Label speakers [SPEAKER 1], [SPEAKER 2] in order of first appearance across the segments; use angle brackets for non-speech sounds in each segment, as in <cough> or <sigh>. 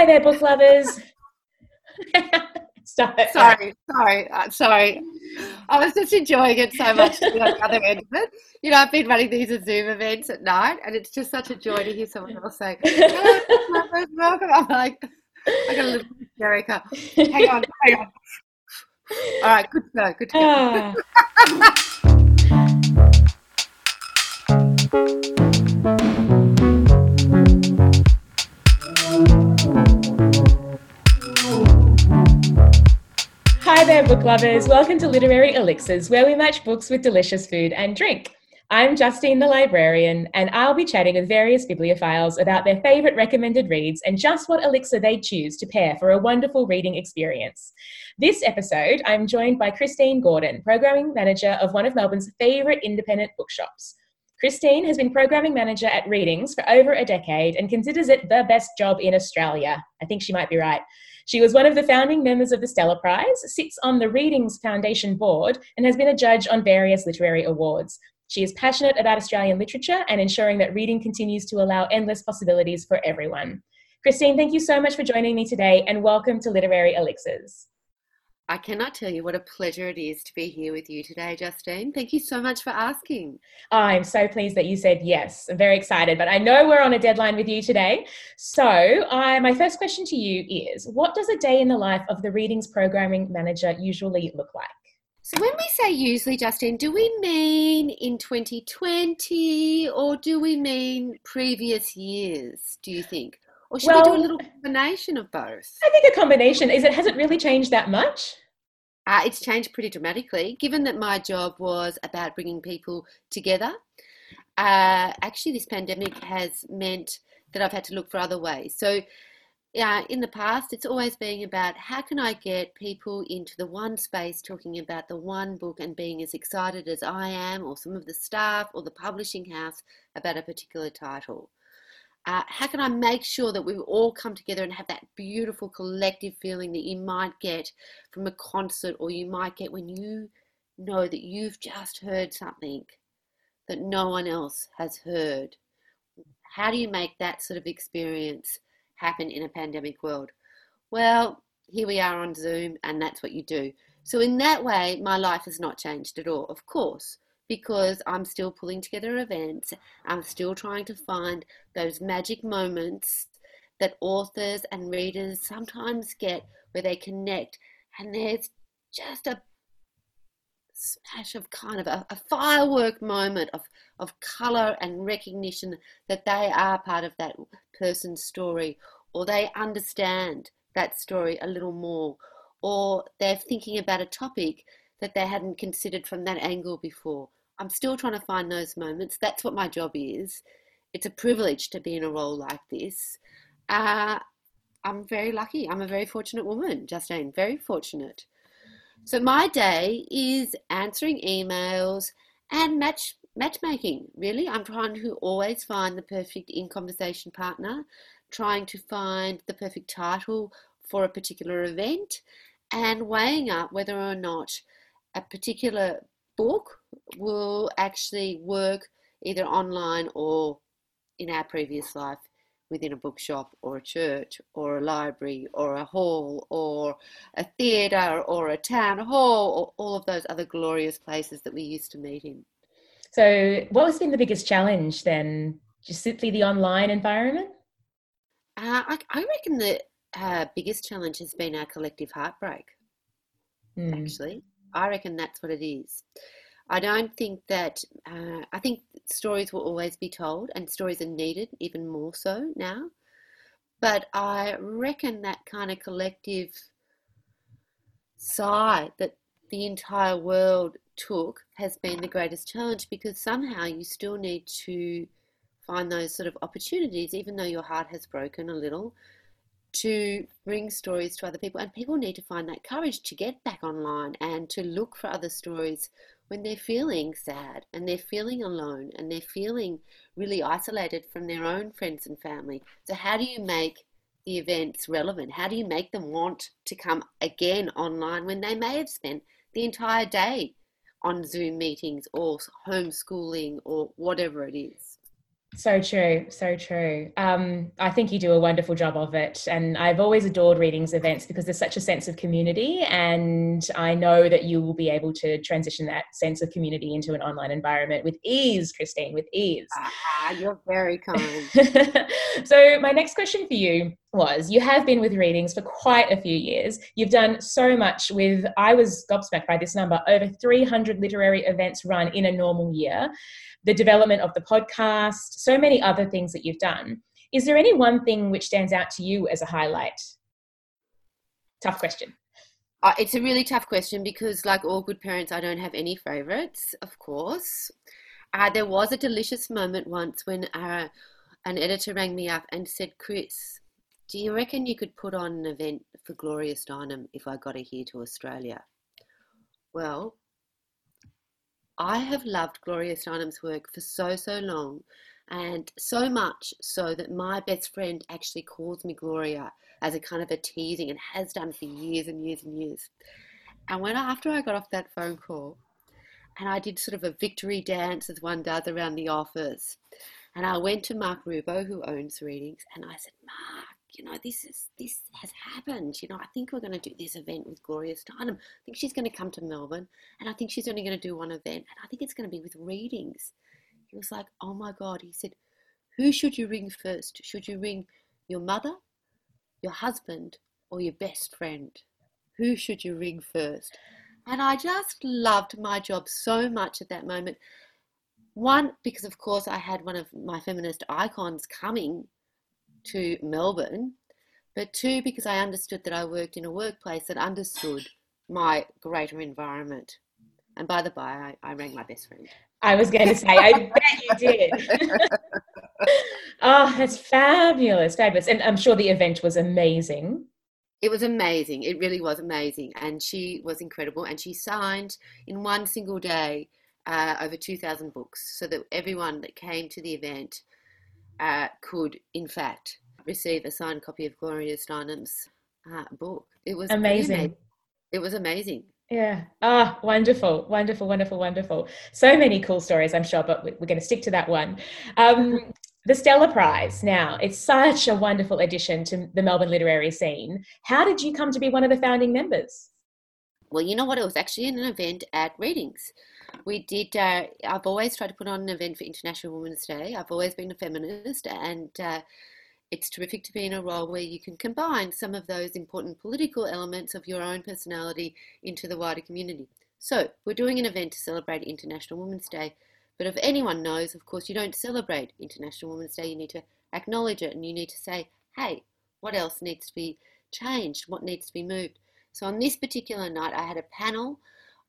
[SPEAKER 1] Hi there, book lovers.
[SPEAKER 2] Stop it. Sorry, sorry, uh, sorry. I was just enjoying it so much on the other end of it. You know, I've been running these Zoom events at night, and it's just such a joy to hear someone else say, welcome. I'm like, I got a little hysterical. Hang on, hang on. All right, good to go, good to go.
[SPEAKER 1] Hi <laughs> there, book lovers. Welcome to Literary Elixirs, where we match books with delicious food and drink. I'm Justine the librarian, and I'll be chatting with various bibliophiles about their favourite recommended reads and just what elixir they choose to pair for a wonderful reading experience. This episode, I'm joined by Christine Gordon, programming manager of one of Melbourne's favourite independent bookshops. Christine has been programming manager at Readings for over a decade and considers it the best job in Australia. I think she might be right. She was one of the founding members of the Stella Prize, sits on the Readings Foundation board, and has been a judge on various literary awards. She is passionate about Australian literature and ensuring that reading continues to allow endless possibilities for everyone. Christine, thank you so much for joining me today and welcome to Literary Elixirs.
[SPEAKER 2] I cannot tell you what a pleasure it is to be here with you today, Justine. Thank you so much for asking.
[SPEAKER 1] I'm so pleased that you said yes. I'm very excited, but I know we're on a deadline with you today. So, I, my first question to you is What does a day in the life of the Readings Programming Manager usually look like?
[SPEAKER 2] So, when we say usually, Justine, do we mean in 2020 or do we mean previous years, do you think? Or should well, we do a little combination of both?
[SPEAKER 1] I think a combination. Is it has it really changed that much?
[SPEAKER 2] Uh, it's changed pretty dramatically. Given that my job was about bringing people together, uh, actually, this pandemic has meant that I've had to look for other ways. So, uh, in the past, it's always been about how can I get people into the one space talking about the one book and being as excited as I am, or some of the staff, or the publishing house about a particular title. Uh, how can I make sure that we all come together and have that beautiful collective feeling that you might get from a concert or you might get when you know that you've just heard something that no one else has heard? How do you make that sort of experience happen in a pandemic world? Well, here we are on Zoom, and that's what you do. So, in that way, my life has not changed at all, of course because I'm still pulling together events. I'm still trying to find those magic moments that authors and readers sometimes get where they connect and there's just a smash of kind of a, a, firework moment of, of color and recognition that they are part of that person's story or they understand that story a little more or they're thinking about a topic that they hadn't considered from that angle before I'm still trying to find those moments. That's what my job is. It's a privilege to be in a role like this. Uh, I'm very lucky. I'm a very fortunate woman, Justine, very fortunate. So my day is answering emails and match matchmaking. Really, I'm trying to always find the perfect in conversation partner, trying to find the perfect title for a particular event, and weighing up whether or not a particular book will actually work either online or in our previous life within a bookshop or a church or a library or a hall or a theatre or a town hall or all of those other glorious places that we used to meet in.
[SPEAKER 1] So, what has been the biggest challenge then? Just simply the online environment?
[SPEAKER 2] Uh, I, I, reckon the uh, biggest challenge has been our collective heartbreak, mm. actually. I reckon that's what it is. I don't think that, uh, I think stories will always be told and stories are needed even more so now. But I reckon that kind of collective sigh that the entire world took has been the greatest challenge because somehow you still need to find those sort of opportunities, even though your heart has broken a little, to bring stories to other people. And people need to find that courage to get back online and to look for other stories when they're feeling sad and they're feeling alone and they're feeling really isolated from their own friends and family. So, how do you make the events relevant? How do you make them want to come again online when they may have spent the entire day on Zoom meetings or homeschooling or whatever it is?
[SPEAKER 1] So true, so true. Um, I think you do a wonderful job of it. And I've always adored readings events because there's such a sense of community. And I know that you will be able to transition that sense of community into an online environment with ease, Christine, with ease.
[SPEAKER 2] Ah, you're very kind. <laughs>
[SPEAKER 1] so, my next question for you was you have been with readings for quite a few years. You've done so much with, I was gobsmacked by this number, over 300 literary events run in a normal year the development of the podcast, so many other things that you've done. Is there any one thing which stands out to you as a highlight? Tough question.
[SPEAKER 2] Uh, it's a really tough question because, like all good parents, I don't have any favorites, of course. Uh, there was a delicious moment once when uh, an editor rang me up and said, Chris, do you reckon you could put on an event for Gloria Steinem if I got her here to Australia? Well, I have loved Gloria Steinem's work for so, so long, and so much so that my best friend actually calls me Gloria as a kind of a teasing and has done for years and years and years. And when after I got off that phone call, and I did sort of a victory dance as one does around the office, and I went to Mark Rubbo, who owns Readings, and I said, Mark, you know, this is this has happened. You know, I think we're going to do this event with Gloria Steinem. I think she's going to come to Melbourne, and I think she's only going to do one event, and I think it's going to be with readings. He was like, "Oh my God!" He said, "Who should you ring first? Should you ring your mother, your husband, or your best friend? Who should you ring first? And I just loved my job so much at that moment. One, because of course I had one of my feminist icons coming to Melbourne, but two, because I understood that I worked in a workplace that understood my greater environment. And by the by, I, I rang my best friend.
[SPEAKER 1] I was going to say, I bet you did. <laughs> oh, that's fabulous, fabulous. And I'm sure the event was amazing.
[SPEAKER 2] It was amazing. It really was amazing. And she was incredible. And she signed in one single day uh, over 2,000 books so that everyone that came to the event uh, could, in fact, receive a signed copy of Gloria Steinem's uh, book. It was amazing. amazing. It was amazing.
[SPEAKER 1] Yeah. Ah, wonderful, wonderful, wonderful, wonderful. So many cool stories, I'm sure, but we're going to stick to that one. Um, the Stella Prize. Now, it's such a wonderful addition to the Melbourne literary scene. How did you come to be one of the founding members?
[SPEAKER 2] Well, you know what? It was actually in an event at Readings we did. Uh, I've always tried to put on an event for International Women's Day. I've always been a feminist, and uh, it's terrific to be in a role where you can combine some of those important political elements of your own personality into the wider community. So, we're doing an event to celebrate International Women's Day. But if anyone knows, of course, you don't celebrate International Women's Day, you need to acknowledge it and you need to say, hey, what else needs to be changed? What needs to be moved? So, on this particular night, I had a panel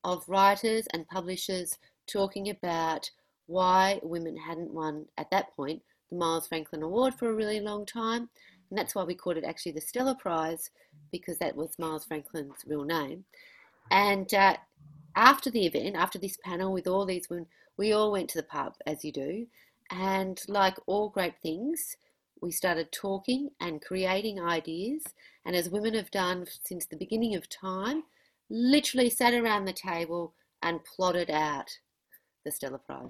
[SPEAKER 2] of writers and publishers talking about why women hadn't won at that point the Miles Franklin Award for a really long time. And that's why we called it actually the Stella Prize, because that was Miles Franklin's real name. And uh, after the event, after this panel with all these women, we all went to the pub, as you do. And like all great things, we started talking and creating ideas. And as women have done since the beginning of time, literally sat around the table and plotted out the Stella Prize.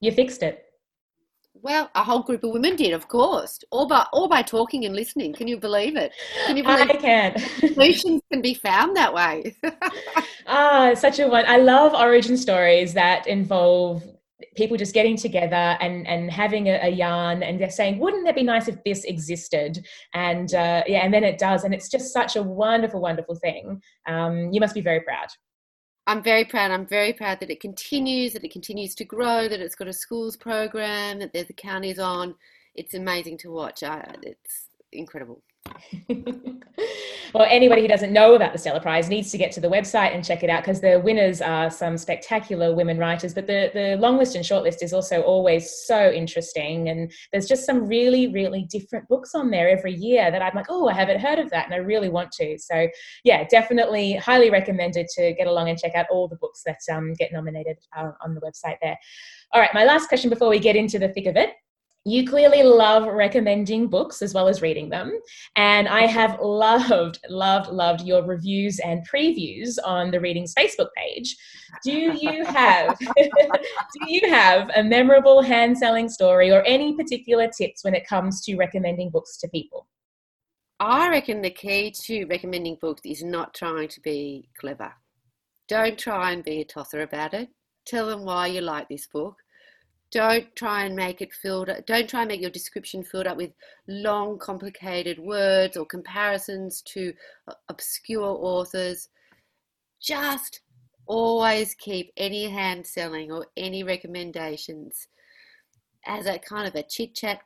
[SPEAKER 1] You fixed it.
[SPEAKER 2] Well, a whole group of women did, of course, all by all by talking and listening. Can you believe it?
[SPEAKER 1] Can you believe I can.
[SPEAKER 2] Solutions can be found that way. <laughs>
[SPEAKER 1] ah, such a one. I love origin stories that involve people just getting together and and having a, a, yarn and they're saying wouldn't it be nice if this existed? And uh, yeah and then it does and it's just such a wonderful wonderful thing. Um, you must be very proud.
[SPEAKER 2] I'm very proud. I'm very proud that it continues that it continues to grow that it's got a schools program that there's the counties on. It's amazing to watch. Uh, it's incredible <laughs>
[SPEAKER 1] well, anybody who doesn't know about the Stella Prize needs to get to the website and check it out because the winners are some spectacular women writers. But the, the long list and short list is also always so interesting. And there's just some really, really different books on there every year that I'm like, oh, I haven't heard of that. And I really want to. So, yeah, definitely highly recommended to get along and check out all the books that um, get nominated uh, on the website there. All right, my last question before we get into the thick of it you clearly love recommending books as well as reading them. And I have loved, loved, loved your reviews and previews on the Readings Facebook page. Do you have <laughs> do you have a memorable hand selling story or any particular tips when it comes to recommending books to people?
[SPEAKER 2] I reckon the key to recommending books is not trying to be clever. Don't try and be a tosser about it. Tell them why you like this book don't try and make it filled don't try and make your description filled up with long complicated words or comparisons to obscure authors. Just always keep any hand selling or any recommendations as a kind of a chit chat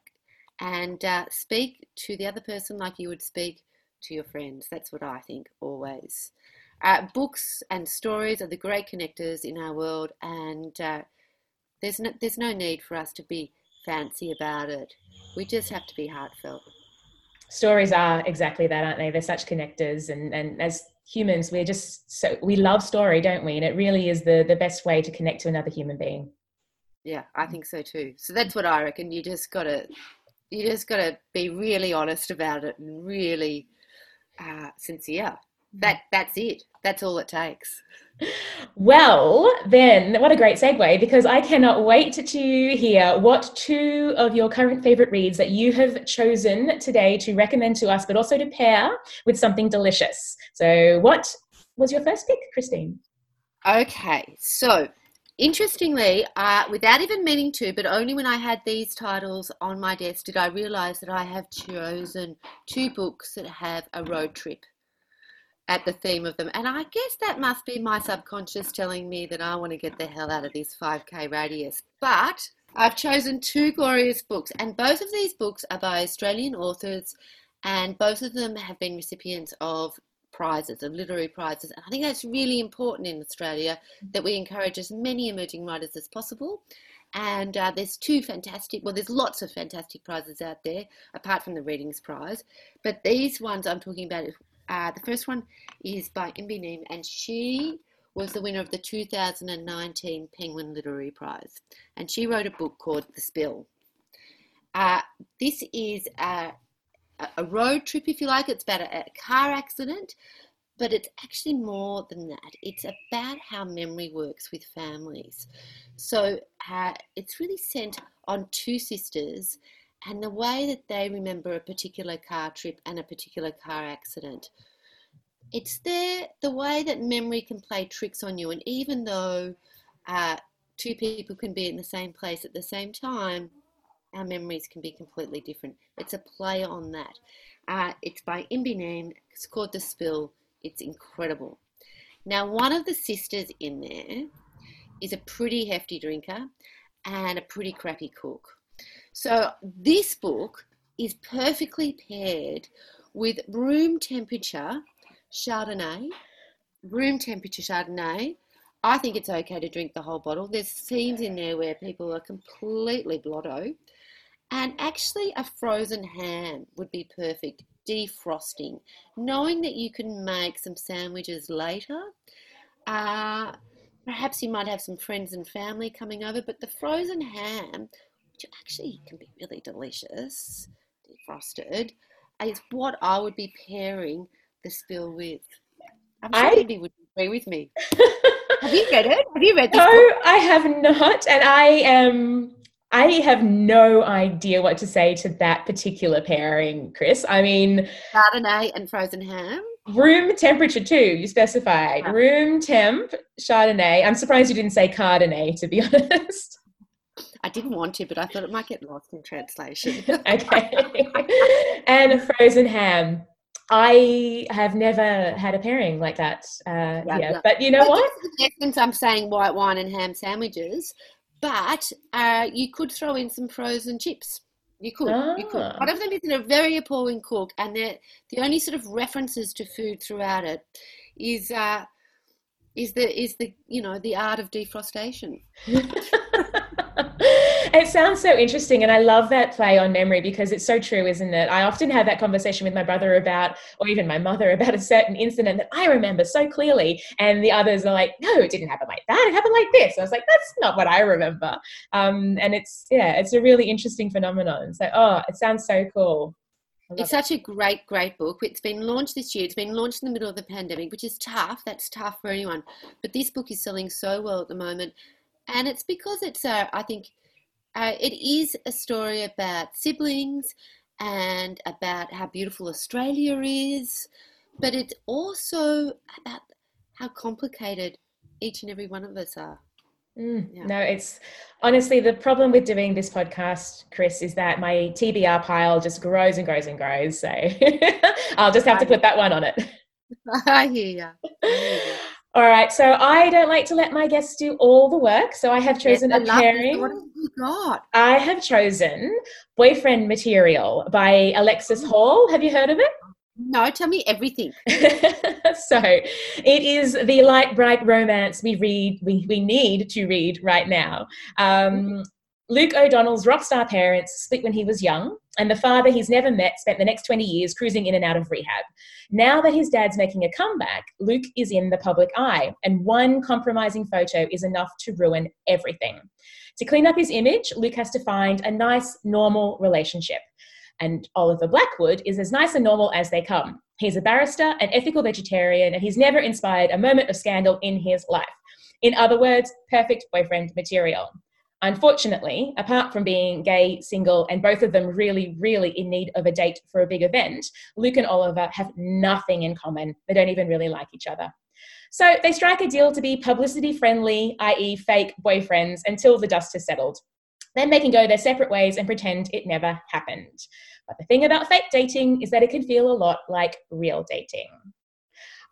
[SPEAKER 2] and uh, speak to the other person like you would speak to your friends. That's what i think always. Uh, books and stories are the great connectors in our world and uh, there's no, there's no need for us to be fancy about it. We just have to be heartfelt.
[SPEAKER 1] Stories are exactly that, aren't they? They're such connectors, and and as humans, we're just so we love story, don't we? And it really is the the best way to connect to another human being.
[SPEAKER 2] Yeah, I think so too. So that's what I reckon. You just gotta you just gotta be really honest about it and really uh, sincere. That that's it. That's all it takes.
[SPEAKER 1] Well, then, what a great segue because I cannot wait to hear what two of your current favorite reads that you have chosen today to recommend to us, but also to pair with something delicious. So, what was your first pick, Christine?
[SPEAKER 2] Okay, so interestingly, uh, without even meaning to, but only when I had these titles on my desk did I realize that I have chosen two books that have a road trip at the theme of them. And I guess that must be my subconscious telling me that I want to get the hell out of this 5K radius. But I've chosen two glorious books, and both of these books are by Australian authors, and both of them have been recipients of prizes, of literary prizes. And I think that's really important in Australia that we encourage as many emerging writers as possible. And uh, there's two fantastic, well, there's lots of fantastic prizes out there, apart from the Readings Prize. But these ones I'm talking about uh, the first one is by Imbi Neeme, and she was the winner of the 2019 Penguin Literary Prize. And she wrote a book called The Spill. Uh, this is a, a, road trip, if you like. It's about a, a car accident, but it's actually more than that. It's about how memory works with families. So uh, it's really sent on two sisters and the way that they remember a particular car trip and a particular car accident. It's there, the way that memory can play tricks on you, and even though uh, two people can be in the same place at the same time, our memories can be completely different. It's a play on that. Uh, it's by Imbi Neeme. It's called The Spill. It's incredible. Now, one of the sisters in there is a pretty hefty drinker and a pretty crappy cook. So this book is perfectly paired with room temperature Chardonnay, room temperature Chardonnay. I think it's okay to drink the whole bottle. There's scenes in there where people are completely blotto. And actually, a frozen ham would be perfect. Defrosting. Knowing that you can make some sandwiches later. Uh, perhaps you might have some friends and family coming over, but the frozen ham which actually can be really delicious, defrosted, is what I would be pairing the spill with. I'm sure I... would agree with me. <laughs> have you read it? Have you read this?
[SPEAKER 1] No, book? I have not, and I am. I have no idea what to say to that particular pairing, Chris. I mean,
[SPEAKER 2] Chardonnay and frozen ham.
[SPEAKER 1] Room temperature too. You specified room temp Chardonnay. I'm surprised you didn't say Chardonnay, to be <laughs> honest.
[SPEAKER 2] I didn't want to, but I thought it might get lost in translation. <laughs>
[SPEAKER 1] okay. and a frozen ham. I have never had a pairing like that. Uh, yeah, yeah. yeah, but you know well, what?
[SPEAKER 2] Since I'm saying white wine and ham sandwiches, but uh, you could throw in some frozen chips. You could. Ah. You could. One of them is in a very appalling cook, and the only sort of references to food throughout it is uh, is the is the you know the art of defrostation. <laughs> <laughs>
[SPEAKER 1] it sounds so interesting. And I love that play on memory because it's so true, isn't it? I often have that conversation with my brother about, or even my mother <laughs> about a certain incident that I remember so clearly. And the others are like, no, it didn't happen like that. It happened like this. I was like, that's not what I remember. Um, and it's, yeah, it's a really interesting phenomenon. So, oh, it sounds so cool.
[SPEAKER 2] It's such a great, great book. It's been launched this year. It's been launched in the middle of the pandemic, which is tough. That's tough for anyone. But this book is selling so well at the moment. And it's because it's, a, I think, uh, it is a story about siblings and about how beautiful Australia is, but it's also about how complicated each and every one of us are.
[SPEAKER 1] Mm, yeah. No, it's honestly the problem with doing this podcast, Chris, is that my TBR pile just grows and grows and grows. So <laughs> I'll just have to put that one on it. <laughs>
[SPEAKER 2] I hear you.
[SPEAKER 1] All right, so I don't like to let my guests do all the work, so I have chosen yes, a pairing.
[SPEAKER 2] What have you got?
[SPEAKER 1] I have chosen Boyfriend Material by Alexis Hall. Have you heard of it?
[SPEAKER 2] No, tell me everything. <laughs>
[SPEAKER 1] so, it is the light, bright romance we read, we, we need to read right now. Um, Luke O'Donnell's rock star parents split when he was young, and the father he's never met spent the next 20 years cruising in and out of rehab. Now that his dad's making a comeback, Luke is in the public eye, and one compromising photo is enough to ruin everything. To clean up his image, Luke has to find a nice, normal relationship. And Oliver Blackwood is as nice and normal as they come. He's a barrister, an ethical vegetarian, and he's never inspired a moment of scandal in his life. In other words, perfect boyfriend material. Unfortunately, apart from being gay, single, and both of them really, really in need of a date for a big event, Luke and Oliver have nothing in common. They don't even really like each other. So they strike a deal to be publicity friendly, i.e., fake boyfriends, until the dust has settled. Then they can go their separate ways and pretend it never happened. But the thing about fake dating is that it can feel a lot like real dating.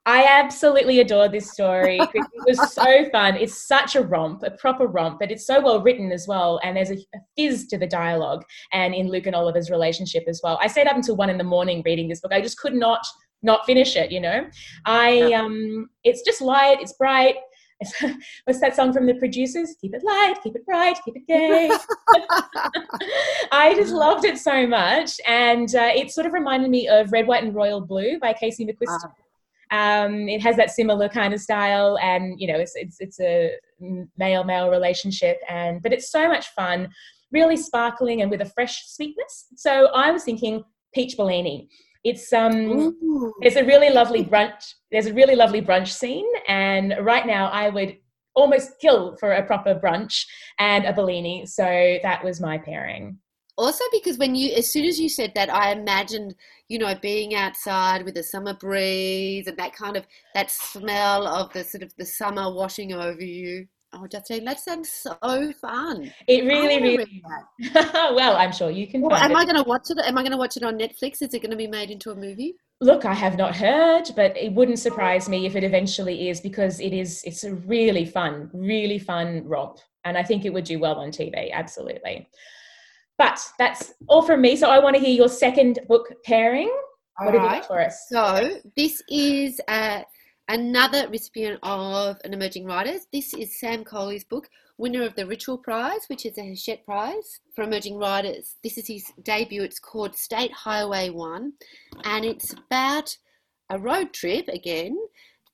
[SPEAKER 1] I absolutely adore this story. it was so fun. It's such a romp, a proper romp, but it's so well written as well. And there's a, a fizz to the dialogue and in Luke and Oliver's relationship as well. I stayed up until one in the morning reading this book. I just could not not finish it. You know, I um, it's just light, it's bright. <laughs> what's that song from the producers? Keep it light, keep it bright, keep it gay. <laughs> I just loved it so much, and uh, it sort of reminded me of Red, White, and Royal Blue by Casey McQuiston. Uh, um, it has that similar kind of style, and you know, it's it's it's a male male relationship, and but it's so much fun, really sparkling and with a fresh sweetness. So I was thinking peach Bellini. It's um, it's a really lovely brunch. There's a really lovely brunch scene, and right now I would almost kill for a proper brunch and a Bellini. So that was my pairing
[SPEAKER 2] also because when you as soon as you said that i imagined you know being outside with the summer breeze and that kind of that smell of the sort of the summer washing over you. Oh justine that sounds so fun.
[SPEAKER 1] It really really <laughs> well i'm sure you can well,
[SPEAKER 2] am
[SPEAKER 1] it.
[SPEAKER 2] i going to watch it? Am i going to watch it on netflix? Is it going to be made into a movie?
[SPEAKER 1] Look i have not heard but it wouldn't oh. surprise me if it eventually is because it is it's a really fun really fun romp and i think it would do well on tv absolutely but that's all from me. So I want to hear your second book pairing. All what right. have you got for us?
[SPEAKER 2] So this is uh, another recipient of an emerging writers. This is Sam Coley's book, winner of the Richell Prize, which is a Hachette Prize for emerging writers. This is his debut. It's called State Highway One, and it's about a road trip again,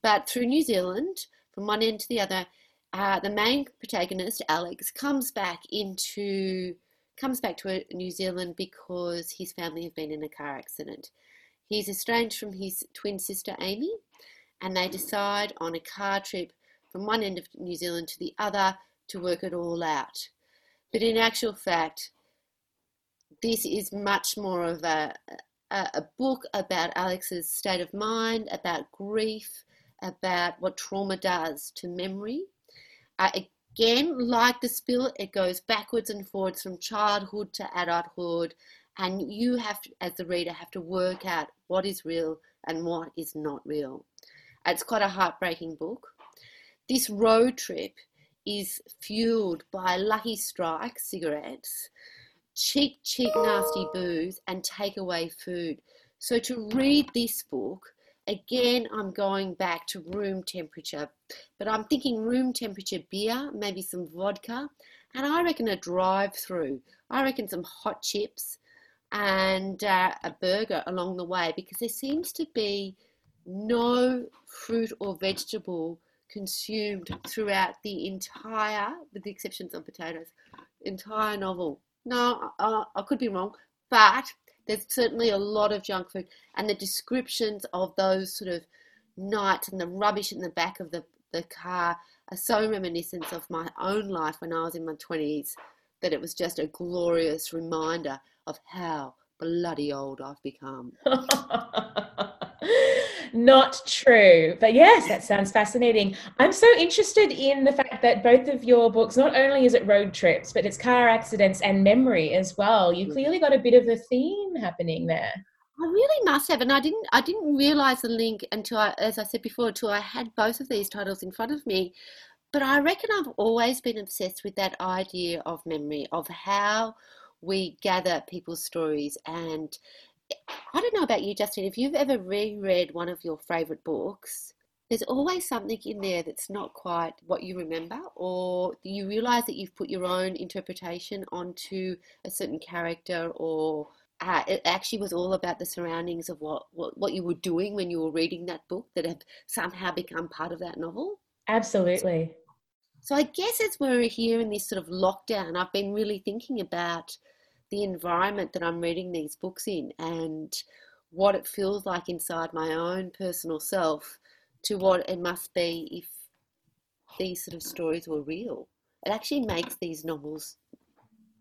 [SPEAKER 2] but through New Zealand from one end to the other. Uh, the main protagonist, Alex, comes back into comes back to New Zealand because his family have been in a car accident. He's estranged from his twin sister Amy, and they decide on a car trip from one end of New Zealand to the other to work it all out. But in actual fact, this is much more of a, a, a book about Alex's state of mind, about grief, about what trauma does to memory. Uh, it Again, like the spill, it goes backwards and forwards from childhood to adulthood, and you have, as the reader, have to work out what is real and what is not real. It's quite a heartbreaking book. This road trip is fueled by Lucky Strike cigarettes, cheap, cheap, nasty booze, and takeaway food. So to read this book, Again, I'm going back to room temperature, but I'm thinking room temperature beer, maybe some vodka, and I reckon a drive through. I reckon some hot chips and uh, a burger along the way because there seems to be no fruit or vegetable consumed throughout the entire, with the exceptions of potatoes, entire novel. No, uh, I could be wrong, but there's certainly a lot of junk food, and the descriptions of those sort of nights and the rubbish in the back of the, the car are so reminiscent of my own life when I was in my 20s that it was just a glorious reminder of how bloody old I've become. <laughs>
[SPEAKER 1] Not true. But yes, that sounds fascinating. I'm so interested in the fact that both of your books, not only is it road trips, but it's car accidents and memory as well. You mm-hmm. clearly got a bit of a theme happening there.
[SPEAKER 2] I really must have, and I didn't. I didn't realize the link until, I, as I said before, until I had both of these titles in front of me. But I reckon I've always been obsessed with that idea of memory, of how we gather people's stories. And I don't know about you, Justin, if you've ever reread one of your favourite books, there's always something in there that's not quite what you remember, or you realise that you've put your own interpretation onto a certain character, or uh, it actually was all about the surroundings of what, what, what you were doing when you were reading that book that have somehow become part of that novel.
[SPEAKER 1] Absolutely.
[SPEAKER 2] So I guess as we're here in this sort of lockdown, I've been really thinking about the environment that I'm reading these books in and what it feels like inside my own personal self to what it must be if these sort of stories were real. It actually makes these novels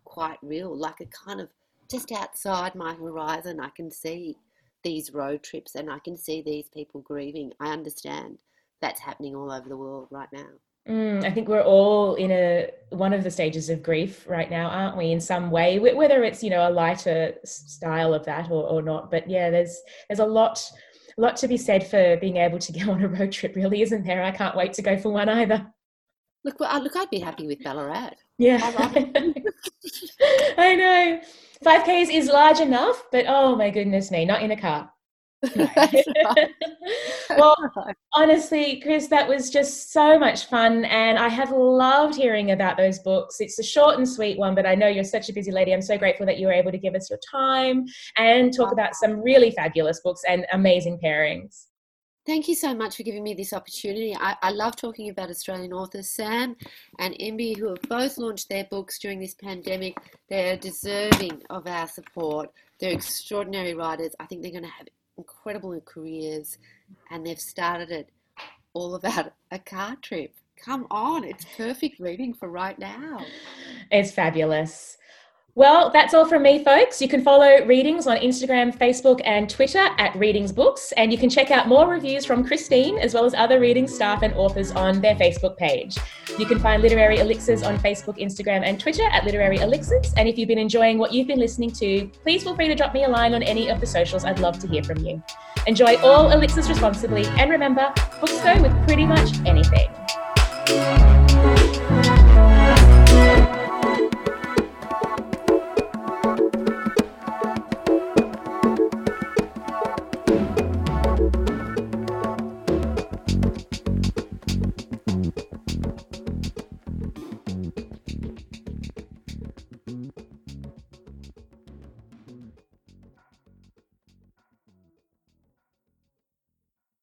[SPEAKER 2] quite real, like a kind of just outside my horizon, I can see these road trips and I can see these people grieving. I understand that's happening all over the world right now.
[SPEAKER 1] Mm, I think we're all in a one of the stages of grief right now, aren't we? In some way, whether it's you know a lighter style of that or, or not. But yeah, there's there's a lot a lot to be said for being able to <laughs> go on a road trip, really, isn't there? I can't wait to go for one either.
[SPEAKER 2] Look, well, look, I'd be happy with Ballarat.
[SPEAKER 1] Yeah, <laughs> I know. Five Ks is large enough, but oh my goodness me, not in a car. <laughs> well, honestly, Chris, that was just so much fun. And I have loved hearing about those books. It's a short and sweet one, but I know you're such a busy lady. I'm so grateful that you were able to give us your time and talk about some really fabulous books and amazing pairings.
[SPEAKER 2] Thank you so much for giving me this opportunity. I, I, love talking about Australian authors. Sam and Imbi, who have both launched their books during this pandemic, they're deserving of our support. They're extraordinary writers. I think they're going to have incredible careers and they've started it all about a car trip. Come on, it's perfect reading for right now.
[SPEAKER 1] It's fabulous. Well, that's all from me, folks. You can follow Readings on Instagram, Facebook, and Twitter at Readings Books, and you can check out more reviews from Christine as well as other reading staff and authors on their Facebook page. You can find Literary Elixirs on Facebook, Instagram, and Twitter at Literary Elixirs. And if you've been enjoying what you've been listening to, please feel free to drop me a line on any of the socials. I'd love to hear from you. Enjoy all elixirs responsibly, and remember, books go with pretty much anything.